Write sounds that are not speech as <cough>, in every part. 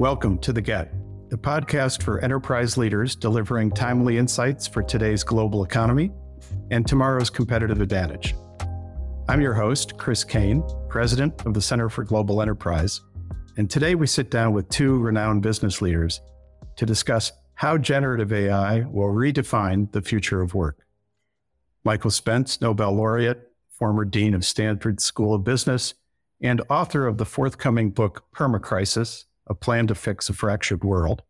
Welcome to The Get, the podcast for enterprise leaders delivering timely insights for today's global economy and tomorrow's competitive advantage. I'm your host, Chris Caine, president of the Center for Global Enterprise. And today we sit down with two renowned business leaders to discuss how generative AI will redefine the future of work. Michael Spence, Nobel laureate, former dean of Stanford School of Business, and author of the forthcoming book Permacrisis A Plan to Fix a Fractured World,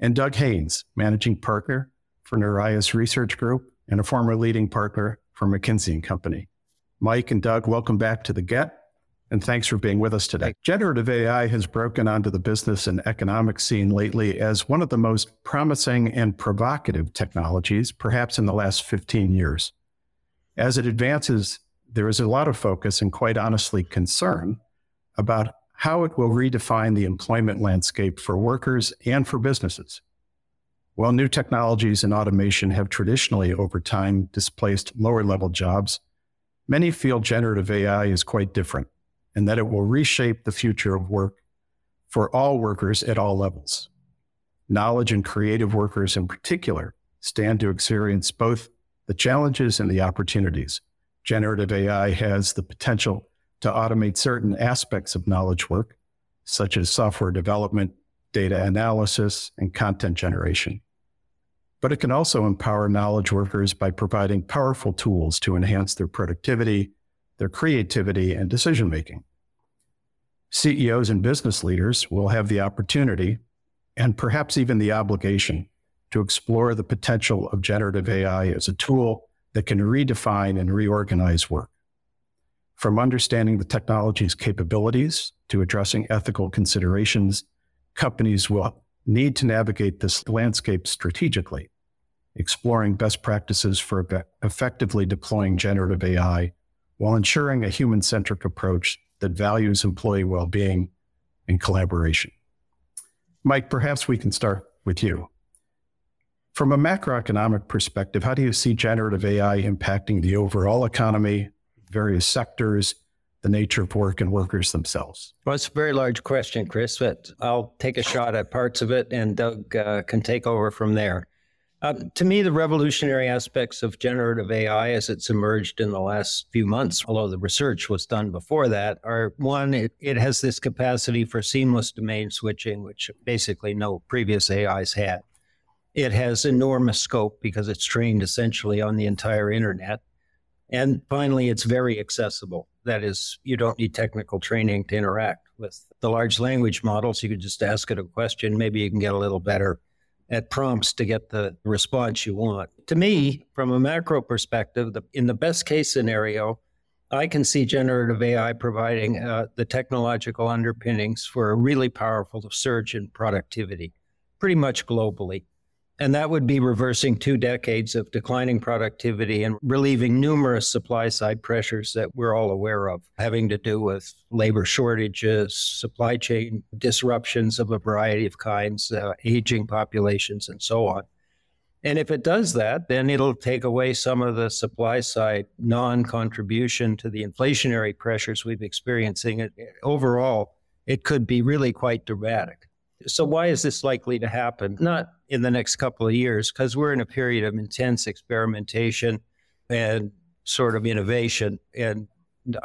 and Doug Haynes, managing partner for Norias Research Group and a former leading partner for McKinsey and Company. Mike and Doug, welcome back to the Get, and thanks for being with us today. Generative AI has broken onto the business and economic scene lately as one of the most promising and provocative technologies, perhaps in the last 15 years. As it advances, there is a lot of focus and quite honestly concern about how it will redefine the employment landscape for workers and for businesses. While new technologies and automation have traditionally over time displaced lower level jobs, many feel generative AI is quite different and that it will reshape the future of work for all workers at all levels. Knowledge and creative workers in particular stand to experience both the challenges and the opportunities. Generative AI has the potential to automate certain aspects of knowledge work, such as software development, data analysis, and content generation. But it can also empower knowledge workers by providing powerful tools to enhance their productivity, their creativity, and decision making. CEOs and business leaders will have the opportunity and perhaps even the obligation to explore the potential of generative AI as a tool that can redefine and reorganize work. From understanding the technology's capabilities to addressing ethical considerations, companies will need to navigate this landscape strategically, exploring best practices for effectively deploying generative AI while ensuring a human centric approach that values employee well being and collaboration. Mike, perhaps we can start with you. From a macroeconomic perspective, how do you see generative AI impacting the overall economy, various sectors, the nature of work, and workers themselves? Well, it's a very large question, Chris, but I'll take a shot at parts of it and Doug uh, can take over from there. Uh, to me, the revolutionary aspects of generative AI as it's emerged in the last few months, although the research was done before that, are one, it, it has this capacity for seamless domain switching, which basically no previous AIs had. It has enormous scope because it's trained essentially on the entire internet. And finally, it's very accessible. That is, you don't need technical training to interact with the large language models. You could just ask it a question. Maybe you can get a little better at prompts to get the response you want. To me, from a macro perspective, the, in the best case scenario, I can see generative AI providing uh, the technological underpinnings for a really powerful surge in productivity, pretty much globally. And that would be reversing two decades of declining productivity and relieving numerous supply side pressures that we're all aware of, having to do with labor shortages, supply chain disruptions of a variety of kinds, uh, aging populations, and so on. And if it does that, then it'll take away some of the supply side non contribution to the inflationary pressures we've experiencing. Overall, it could be really quite dramatic. So, why is this likely to happen? Not in the next couple of years, because we're in a period of intense experimentation and sort of innovation. And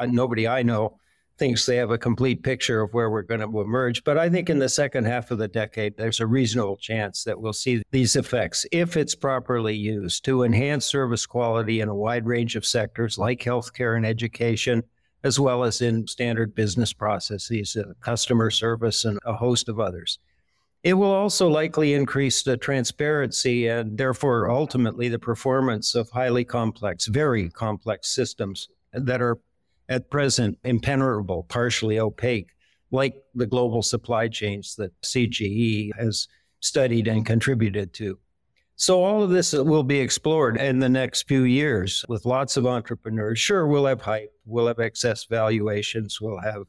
nobody I know thinks they have a complete picture of where we're going to emerge. But I think in the second half of the decade, there's a reasonable chance that we'll see these effects if it's properly used to enhance service quality in a wide range of sectors like healthcare and education as well as in standard business processes, uh, customer service, and a host of others. It will also likely increase the transparency and therefore ultimately the performance of highly complex, very complex systems that are at present impenetrable, partially opaque, like the global supply chains that CGE has studied and contributed to. So all of this uh, will be explored in the next few years with lots of entrepreneurs. Sure, we'll have hype, we'll have excess valuations, we'll have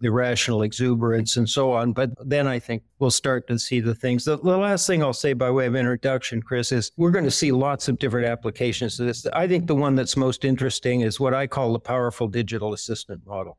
irrational exuberance and so on. But then I think we'll start to see the things. The, the, last thing I'll say by way of introduction, Chris, is we're going to see lots of different applications to this. I think the one that's most interesting is what I call the powerful digital assistant model.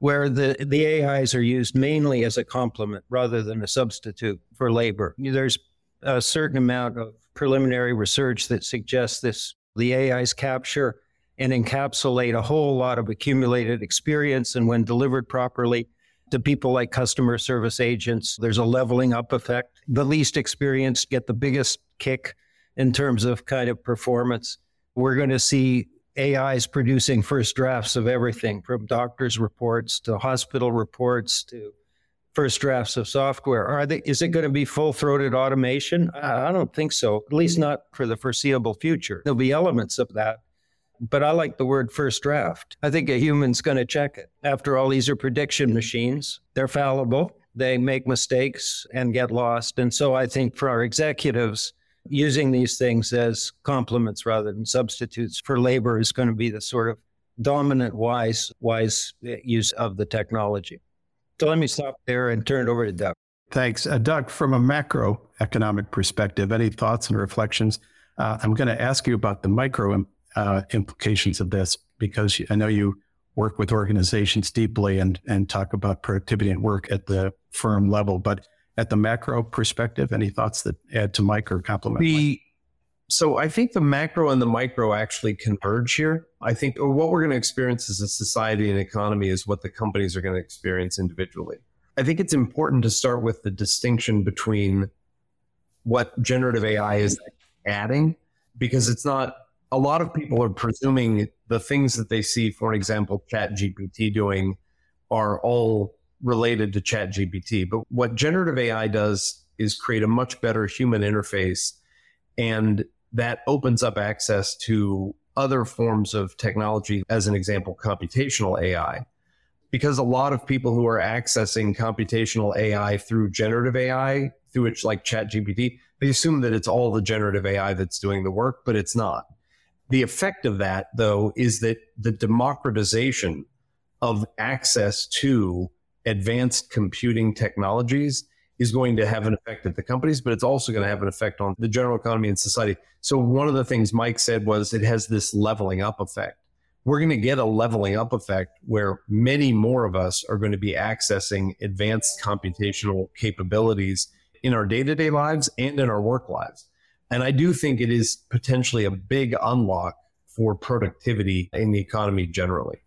where the, the AIs are used mainly as a complement rather than a substitute for labor. There's a certain amount of preliminary research that suggests this the AIs capture and encapsulate a whole lot of accumulated experience. And when delivered properly to people like customer service agents, there's a leveling up effect. The least experienced get the biggest kick in terms of kind of performance. We're going to see AIs producing first drafts of everything from doctors' reports to hospital reports to first drafts of software. Are they, is it going to be full throated automation? I don't think so, at least not for the foreseeable future. There'll be elements of that. But I like the word first draft. I think a human's going to check it. After all, these are prediction machines, they're fallible, they make mistakes and get lost. And so I think for our executives, using these things as complements rather than substitutes for labor is going to be the sort of dominant wise wise uh, use of the technology. So let me stop there and turn it over to Doug. Thanks. Uh, Doug, from a macroeconomic perspective, any thoughts and reflections? Uh, I'm going to ask you about the micro uh, implications of this because I know you work with organizations deeply and, and talk about productivity and work at the firm level. But at the macro perspective? Any thoughts that add to Mike or complement? The, so I think the macro and the micro actually converge here. I think what we're going to experience as a society and economy is what the companies are going to experience individually. I think it's important to start with the distinction between what generative AI is adding, because it's not a lot of people are presuming the things that they see, for example, Chat GPT doing are all related to Chat GPT. But what generative AI does is create a much better human interface. And that opens up access to other forms of technology, as an example, computational AI. Because a lot of people who are accessing computational AI through generative AI, through which like ChatGPT, they assume that it's all the generative AI that's doing the work, but it's not. The effect of that, though, is that the democratization of access to advanced computing technologies is going to have an effect at the companies, but it's also going to have an effect on the general economy and society. So, one of the things Mike said was it has this leveling up effect. We're going to get a leveling up effect where many more of us are going to be accessing advanced computational capabilities in our day to day lives and in our work lives. And I do think it is potentially a big unlock for productivity in the economy generally.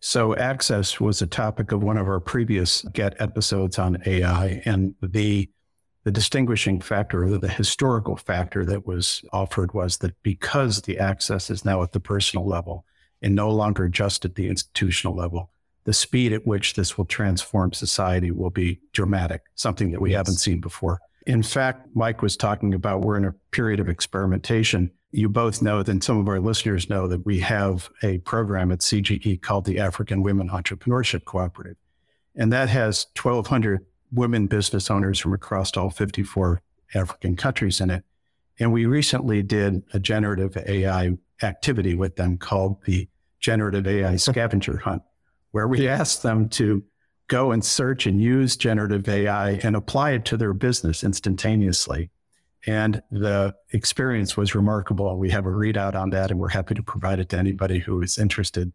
So, access was a topic of one of our previous Get episodes on AI, and the the distinguishing factor, or the historical factor that was offered, was that because the access is now at the personal level and no longer just at the institutional level, the speed at which this will transform society will be dramatic, something that we yes. haven't seen before. In fact, Mike was talking about we're in a period of experimentation you both know, and some of our listeners know, that we have a program at CGE called the African Women Entrepreneurship Cooperative. And that has 1,200 women business owners from across all 54 African countries in it. And we recently did a generative AI activity with them called the Generative AI <laughs> Scavenger Hunt, where we asked them to go and search and use generative AI and apply it to their business instantaneously and the experience was remarkable. We have a readout on that, and we're happy to provide it to anybody who is interested.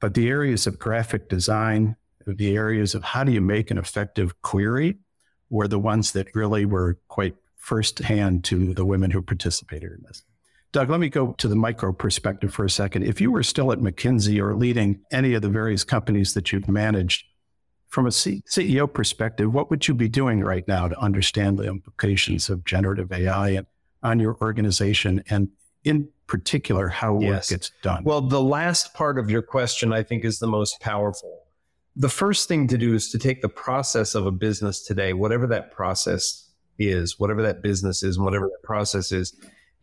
But the areas of graphic design, the areas of how do you make an effective query, were the ones that really were quite firsthand to the women who participated in this. Doug, let me go to the micro perspective for a second. If you were still at McKinsey or leading any of the various companies that you've managed, from a C- CEO perspective, what would you be doing right now to understand the implications of generative AI and on your organization and in particular how yes. work gets done? Well, the last part of your question I think is the most powerful. The first thing to do is to take the process of a business today, whatever that process is, whatever that business is, whatever that process is,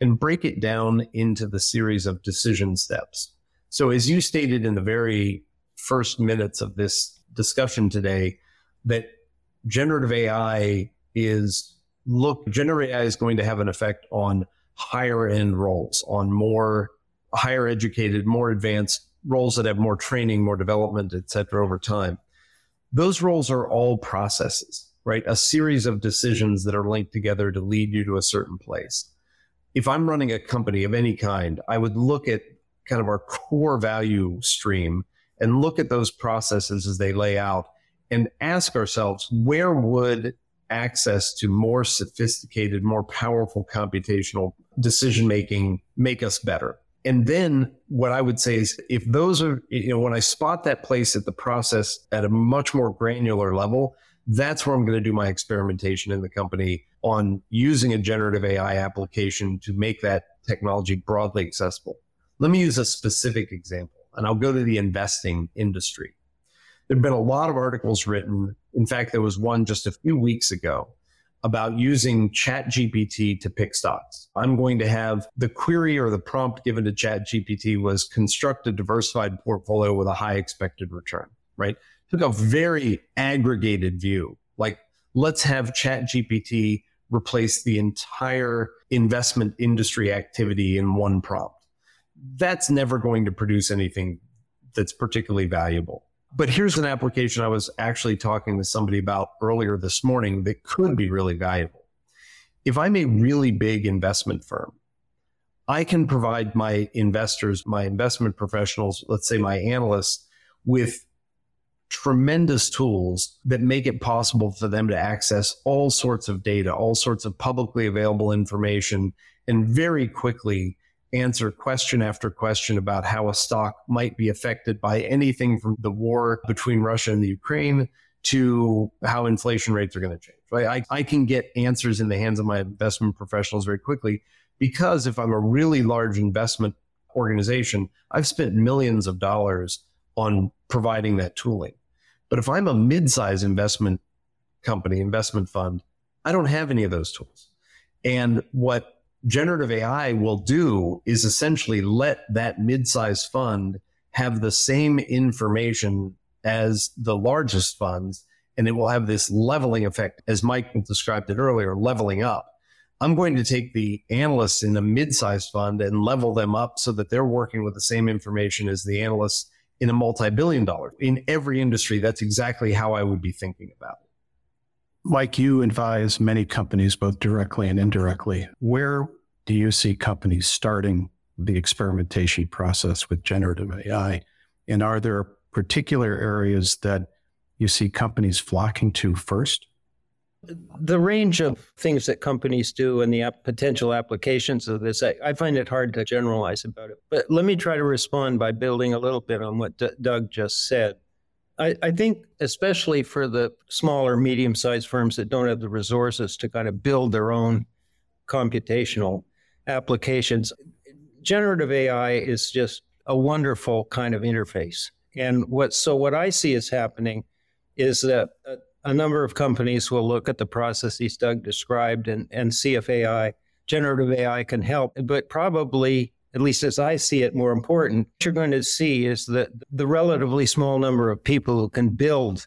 and break it down into the series of decision steps. So, as you stated in the very first minutes of this discussion today that generative AI is look, generative AI is going to have an effect on higher end roles, on more higher educated, more advanced roles that have more training, more development, et cetera, over time. Those roles are all processes, right? A series of decisions that are linked together to lead you to a certain place. If I'm running a company of any kind, I would look at kind of our core value stream and look at those processes as they lay out and ask ourselves where would access to more sophisticated, more powerful computational decision making make us better? And then what I would say is if those are, you know, when I spot that place at the process at a much more granular level, that's where I'm going to do my experimentation in the company on using a generative AI application to make that technology broadly accessible. Let me use a specific example, and I'll go to the investing industry. There have been a lot of articles written. In fact, there was one just a few weeks ago about using chat gpt to pick stocks i'm going to have the query or the prompt given to chat gpt was construct a diversified portfolio with a high expected return right took a very aggregated view like let's have chat gpt replace the entire investment industry activity in one prompt that's never going to produce anything that's particularly valuable but here's an application I was actually talking to somebody about earlier this morning that could be really valuable. If I'm a really big investment firm, I can provide my investors, my investment professionals, let's say my analysts, with tremendous tools that make it possible for them to access all sorts of data, all sorts of publicly available information, and very quickly answer question after question about how a stock might be affected by anything from the war between Russia and the Ukraine to how inflation rates are going to change. Right? I, I can get answers in the hands of my investment professionals very quickly because if I'm a really large investment organization, I've spent millions of dollars on providing that tooling. But if I'm a mid-sized investment company, investment fund, I don't have any of those tools. And what generative AI will do is essentially let that mid-sized fund have the same information as the largest funds, and it will have this leveling effect, as Mike described it earlier, leveling up. I'm going to take the analysts in a mid-sized fund and level them up so that they're working with the same information as the analysts in a multi-billion dollar. In every industry, that's exactly how I would be thinking about it. Mike, you advise many companies, both directly and indirectly. Where do you see companies starting the experimentation process with generative AI? And are there particular areas that you see companies flocking to first? The range of things that companies do and the potential applications of this, I, I, find it hard to generalize about it. But let me try to respond by building a little bit on what D- Doug just said. I, I think, especially for the smaller, medium sized firms that don't have the resources to kind of build their own computational applications, generative AI is just a wonderful kind of interface. And what so what I see is happening is that a, a number of companies will look at the processes Doug described and, and see if AI, generative AI can help. But probably at least as I see it, more important, what you're going to see is that the relatively small number of people who can build,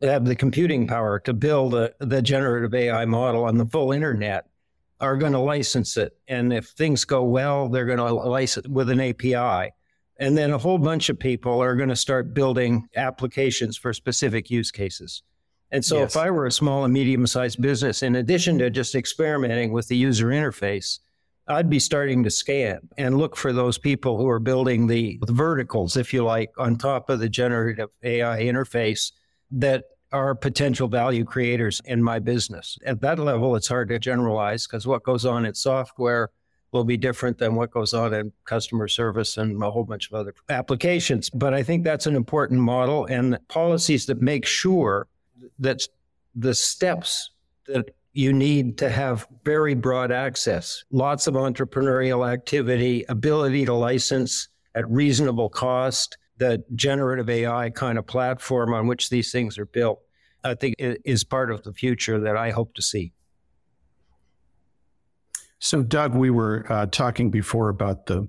have the computing power to build a, the generative AI model on the full internet are going to license it. And if things go well, they're going to license it with an API. And then a whole bunch of people are going to start building applications for specific use cases. And so yes. if I were a small and medium sized business, in addition to just experimenting with the user interface, I'd be starting to scan and look for those people who are building the, the verticals, if you like, on top of the generative AI interface that are potential value creators in my business. At that level, it's hard to generalize because what goes on in software will be different than what goes on in customer service and a whole bunch of other applications. But I think that's an important model and policies that make sure that the steps that you need to have very broad access, lots of entrepreneurial activity, ability to license at reasonable cost, the generative AI kind of platform on which these things are built, I think is part of the future that I hope to see. So, Doug, we were uh, talking before about the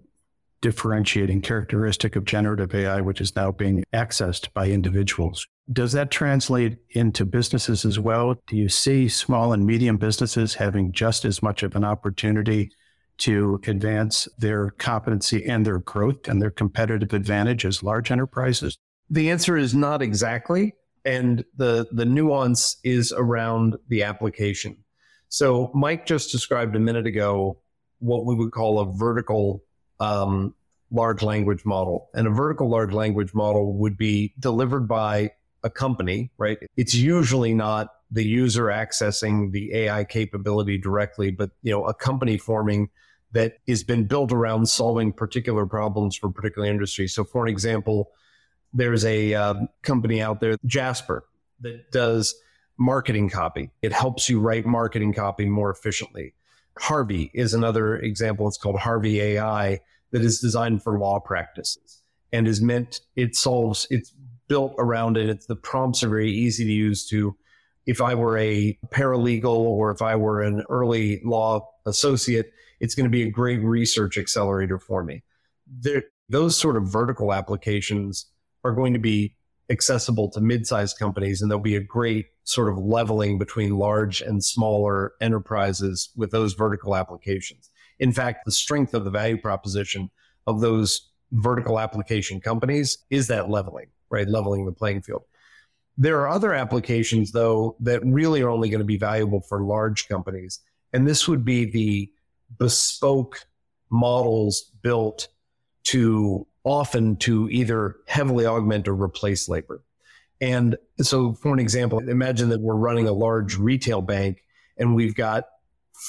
differentiating characteristic of generative AI, which is now being accessed by individuals. Does that translate into businesses as well? Do you see small and medium businesses having just as much of an opportunity to advance their competency and their growth and their competitive advantage as large enterprises? The answer is not exactly. And the, the nuance is around the application. So, Mike just described a minute ago what we would call a vertical um, large language model. And a vertical large language model would be delivered by a company, right? It's usually not the user accessing the AI capability directly, but you know, a company forming that has been built around solving particular problems for particular industries. So, for an example, there's a uh, company out there, Jasper, that does marketing copy. It helps you write marketing copy more efficiently. Harvey is another example. It's called Harvey AI that is designed for law practices and is meant, it solves, it's built around it. It's the prompts are very easy to use to, if I were a paralegal or if I were an early law associate, it's going to be a great research accelerator for me. There, those sort of vertical applications are going to be accessible to mid-sized companies and there'll be a great sort of leveling between large and smaller enterprises with those vertical applications. In fact, the strength of the value proposition of those vertical application companies is that leveling, right? Leveling the playing field. There are other applications though that really are only going to be valuable for large companies. And this would be the bespoke models built to often to either heavily augment or replace labor. And so, for an example, imagine that we're running a large retail bank and we've got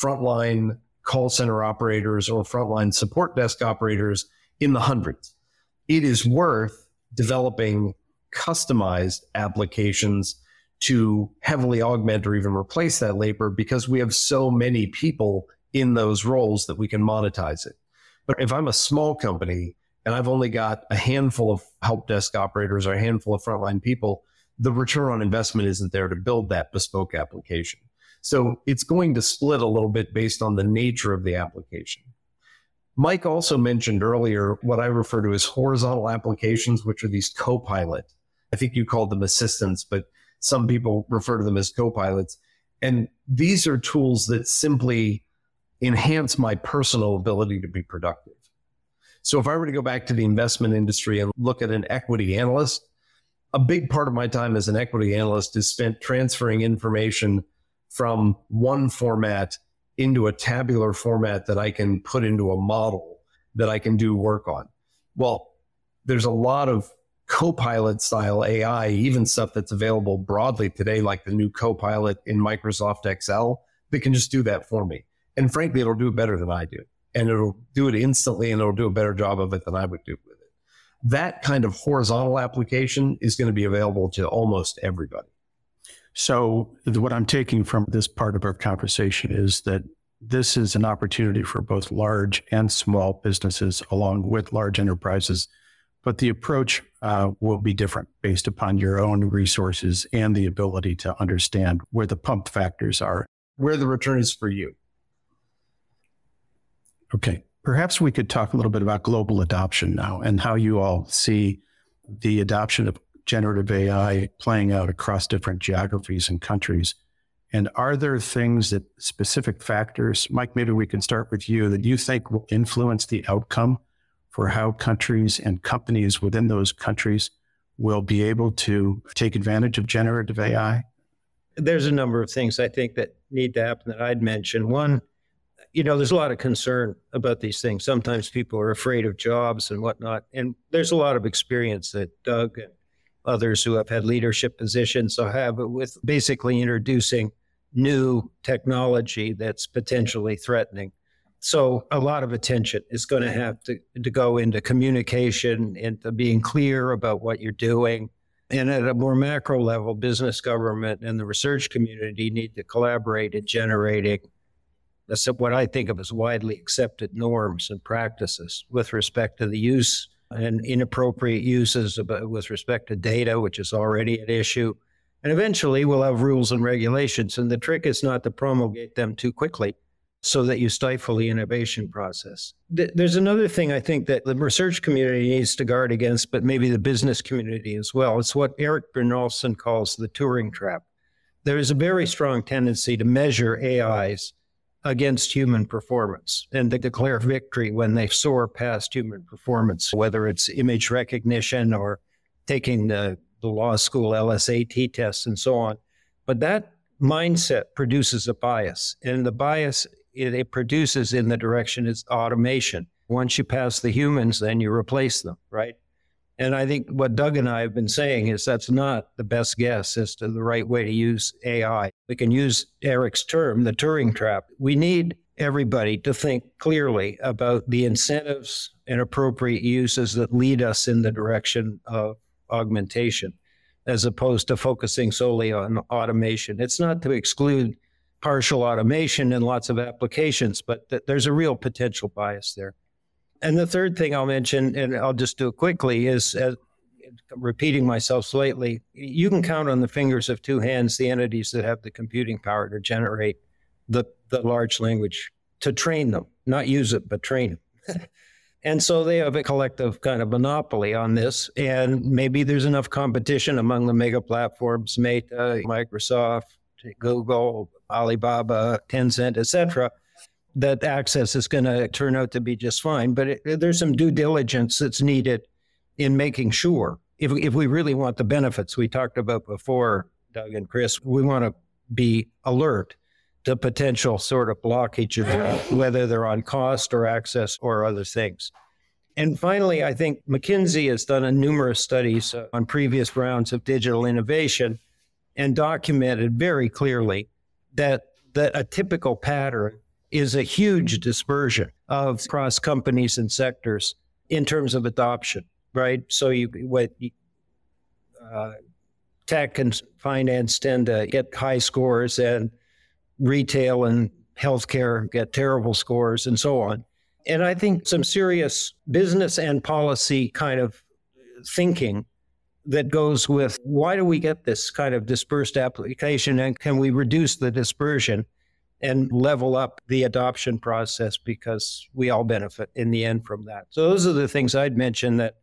frontline call center operators or frontline support desk operators in the hundreds. It is worth developing customized applications to heavily augment or even replace that labor because we have so many people in those roles that we can monetize it. But if I'm a small company and I've only got a handful of help desk operators or a handful of frontline people, the return on investment isn't there to build that bespoke application. So it's going to split a little bit based on the nature of the application. Mike also mentioned earlier what I refer to as horizontal applications, which are these co-pilot. I think you called them assistants, but some people refer to them as co-pilots. And these are tools that simply enhance my personal ability to be productive. So if I were to go back to the investment industry and look at an equity analyst, a big part of my time as an equity analyst is spent transferring information from one format into a tabular format that I can put into a model that I can do work on. Well, there's a lot of Copilot style AI, even stuff that's available broadly today, like the new Copilot in Microsoft Excel, that can just do that for me. And frankly, it'll do it better than I do and it'll do it instantly and it'll do a better job of it than I would do with it. That kind of horizontal application is going to be available to almost everybody. So, what I'm taking from this part of our conversation is that this is an opportunity for both large and small businesses, along with large enterprises. But the approach uh, will be different based upon your own resources and the ability to understand where the pump factors are. Where the return is for you. Okay. Perhaps we could talk a little bit about global adoption now and how you all see the adoption of generative AI playing out across different geographies and countries. And are there things that specific factors, Mike, maybe we can start with you, that you think will influence the outcome for how countries and companies within those countries will be able to take advantage of generative AI? There's a number of things I think that need to happen that I'd mention. One, you know, there's a lot of concern about these things. Sometimes people are afraid of jobs and whatnot. And there's a lot of experience that Doug and others who have had leadership positions so have with basically introducing new technology that's potentially threatening. So a lot of attention is going to have to, to go into communication, into being clear about what you're doing. And at a more macro level, business, government, and the research community need to collaborate in generating that's what I think of as widely accepted norms and practices with respect to the use and inappropriate uses with respect to data, which is already an issue. And eventually we'll have rules and regulations. And the trick is not to promulgate them too quickly so that you stifle the innovation process. There's another thing I think that the research community needs to guard against, but maybe the business community as well. It's what Eric Brynjolfsson calls the Turing trap. There is a very strong tendency to measure AIs against human performance and to declare victory when they soar past human performance, whether it's image recognition or taking the, the law school LSAT tests and so on. But that mindset produces a bias, and the bias it, it produces in the direction is automation. Once you pass the humans, then you replace them, right? And I think what Doug and I have been saying is that's not the best guess as to the right way to use AI. We can use Eric's term, the Turing trap. We need everybody to think clearly about the incentives and appropriate uses that lead us in the direction of augmentation, as opposed to focusing solely on automation. It's not to exclude partial automation in lots of applications, but th- there's a real potential bias there. And the third thing I'll mention, and I'll just do it quickly, is uh, repeating myself slightly. You can count on the fingers of two hands the entities that have the computing power to generate the, the large language, to train them, not use it, but train them. <laughs> and so they have a collective kind of monopoly on this. And maybe there's enough competition among the mega platforms, Meta, Microsoft, Google, Alibaba, Tencent, et cetera, that access is going to turn out to be just fine. But it, there's some due diligence that's needed in making sure if, if we really want the benefits we talked about before, Doug and Chris, we want to be alert to potential sort of blockages, whether they're on cost or access or other things. And finally, I think McKinsey has done a numerous studies on previous rounds of digital innovation and documented very clearly that that a typical pattern is a huge dispersion of cross companies and sectors in terms of adoption, right? So you what uh, tech and finance tend to get high scores, and retail and healthcare get terrible scores, and so on. And I think some serious business and policy kind of thinking that goes with why do we get this kind of dispersed application and can we reduce the dispersion and level up the adoption process because we all benefit in the end from that. So those are the things I'd mention that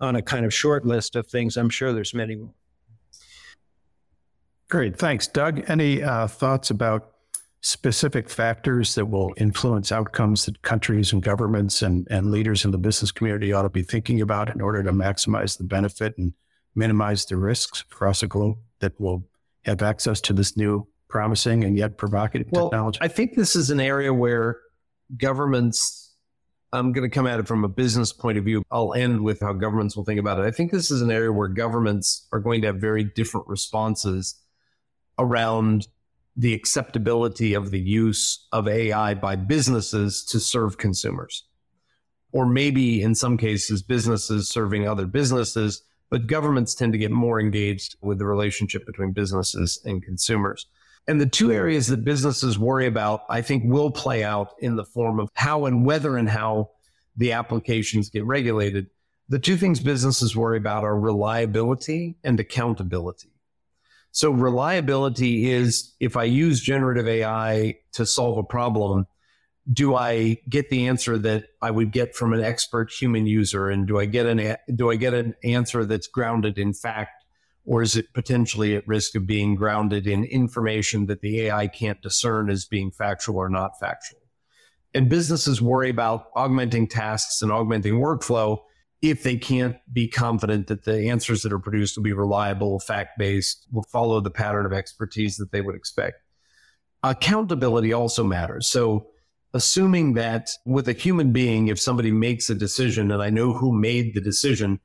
on a kind of short list of things. I'm sure there's many more. Great. Thanks. Doug, any uh, thoughts about specific factors that will influence outcomes that countries and governments and, and leaders in the business community ought to be thinking about in order to maximize the benefit and minimize the risks across the globe that will have access to this new promising and yet provocative well, technology? I think this is an area where governments, I'm going to come at it from a business point of view. I'll end with how governments will think about it. I think this is an area where governments are going to have very different responses around the acceptability of the use of AI by businesses to serve consumers. Or maybe in some cases, businesses serving other businesses, but governments tend to get more engaged with the relationship between businesses and consumers. And the two areas that businesses worry about, I think, will play out in the form of how and whether and how the applications get regulated. The two things businesses worry about are reliability and accountability. So, reliability is if I use generative AI to solve a problem, do I get the answer that I would get from an expert human user? And do I get an, do I get an answer that's grounded in fact or is it potentially at risk of being grounded in information that the AI can't discern as being factual or not factual? And businesses worry about augmenting tasks and augmenting workflow if they can't be confident that the answers that are produced will be reliable, fact based, will follow the pattern of expertise that they would expect. Accountability also matters. So, assuming that with a human being, if somebody makes a decision and I know who made the decision,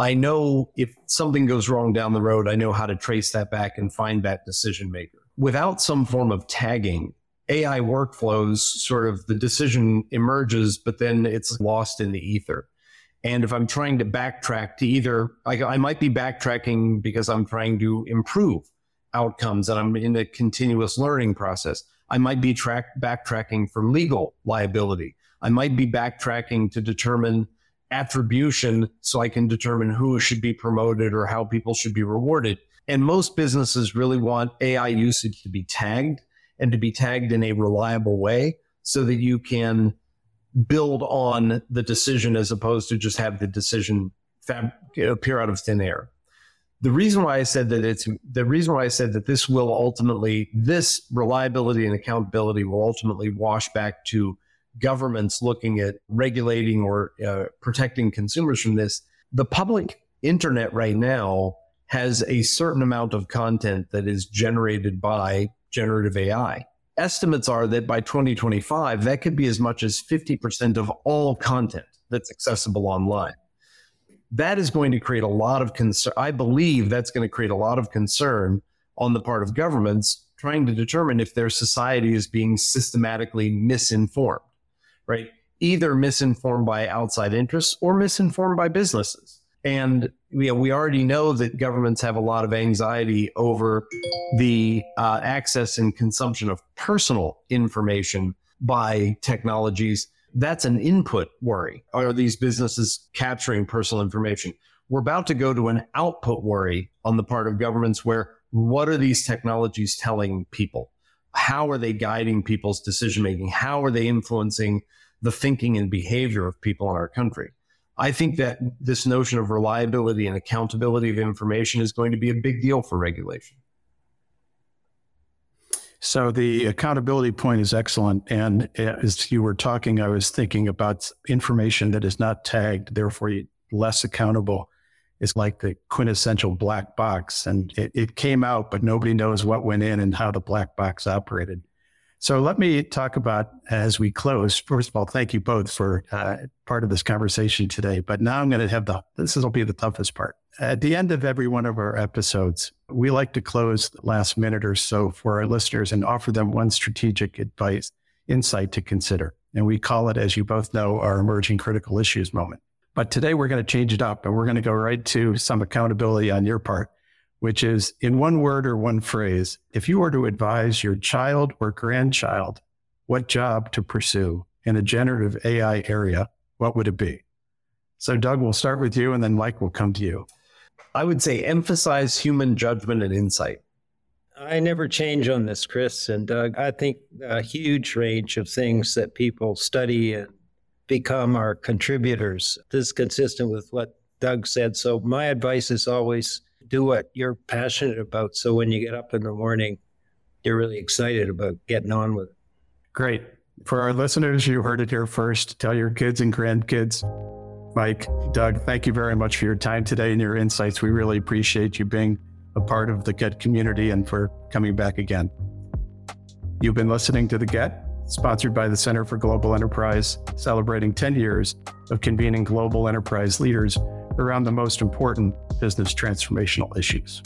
I know if something goes wrong down the road, I know how to trace that back and find that decision maker. Without some form of tagging, AI workflows sort of the decision emerges, but then it's lost in the ether. And if I'm trying to backtrack to either, I, I might be backtracking because I'm trying to improve outcomes and I'm in a continuous learning process. I might be track, backtracking for legal liability. I might be backtracking to determine attribution so I can determine who should be promoted or how people should be rewarded. And most businesses really want AI usage to be tagged and to be tagged in a reliable way so that you can build on the decision as opposed to just have the decision fab- appear out of thin air. The reason why I said that it's the reason why I said that this will ultimately, this reliability and accountability will ultimately wash back to governments looking at regulating or uh, protecting consumers from this. The public internet right now has a certain amount of content that is generated by generative AI. estimates are that by 2025, that could be as much as 50% of all content that's accessible online. That is going to create a lot of concern. I believe that's going to create a lot of concern on the part of governments trying to determine if their society is being systematically misinformed, right? Either misinformed by outside interests or misinformed by businesses. And you know, we already know that governments have a lot of anxiety over the uh, access and consumption of personal information by technologies. That's an input worry. Are these businesses capturing personal information? We're about to go to an output worry on the part of governments where what are these technologies telling people? How are they guiding people's decision making? How are they influencing the thinking and behavior of people in our country? I think that this notion of reliability and accountability of information is going to be a big deal for regulation. So the accountability point is excellent. And as you were talking, I was thinking about information that is not tagged, therefore less accountable It's like the quintessential black box. And it, it came out, but nobody knows what went in and how the black box operated. So let me talk about as we close. First of all, thank you both for uh, part of this conversation today. But now I'm going to have the this will be the toughest part. At the end of every one of our episodes, we like to close the last minute or so for our listeners and offer them one strategic advice, insight to consider. And we call it, as you both know, our emerging critical issues moment. But today we're going to change it up and we're going to go right to some accountability on your part which is in one word or one phrase, if you were to advise your child or grandchild what job to pursue in a generative AI area, what would it be? So, Doug, we'll start with you and then Mike will come to you. I would say emphasize human judgment and insight. I never change on this, Chris and Doug. I think a huge range of things that people study and become are contributors. This is consistent with what Doug said. So, my advice is always do what you're passionate about. So when you get up in the morning, you're really excited about getting on with it. Great. For our listeners, you heard it here first. Tell your kids and grandkids. Mike, Doug, thank you very much for your time today and your insights. We really appreciate you being a part of the GET community and for coming back again. You've been listening to The GET, sponsored by the Center for Global Enterprise, celebrating 10 years of convening global enterprise leaders around the most important business transformational issues.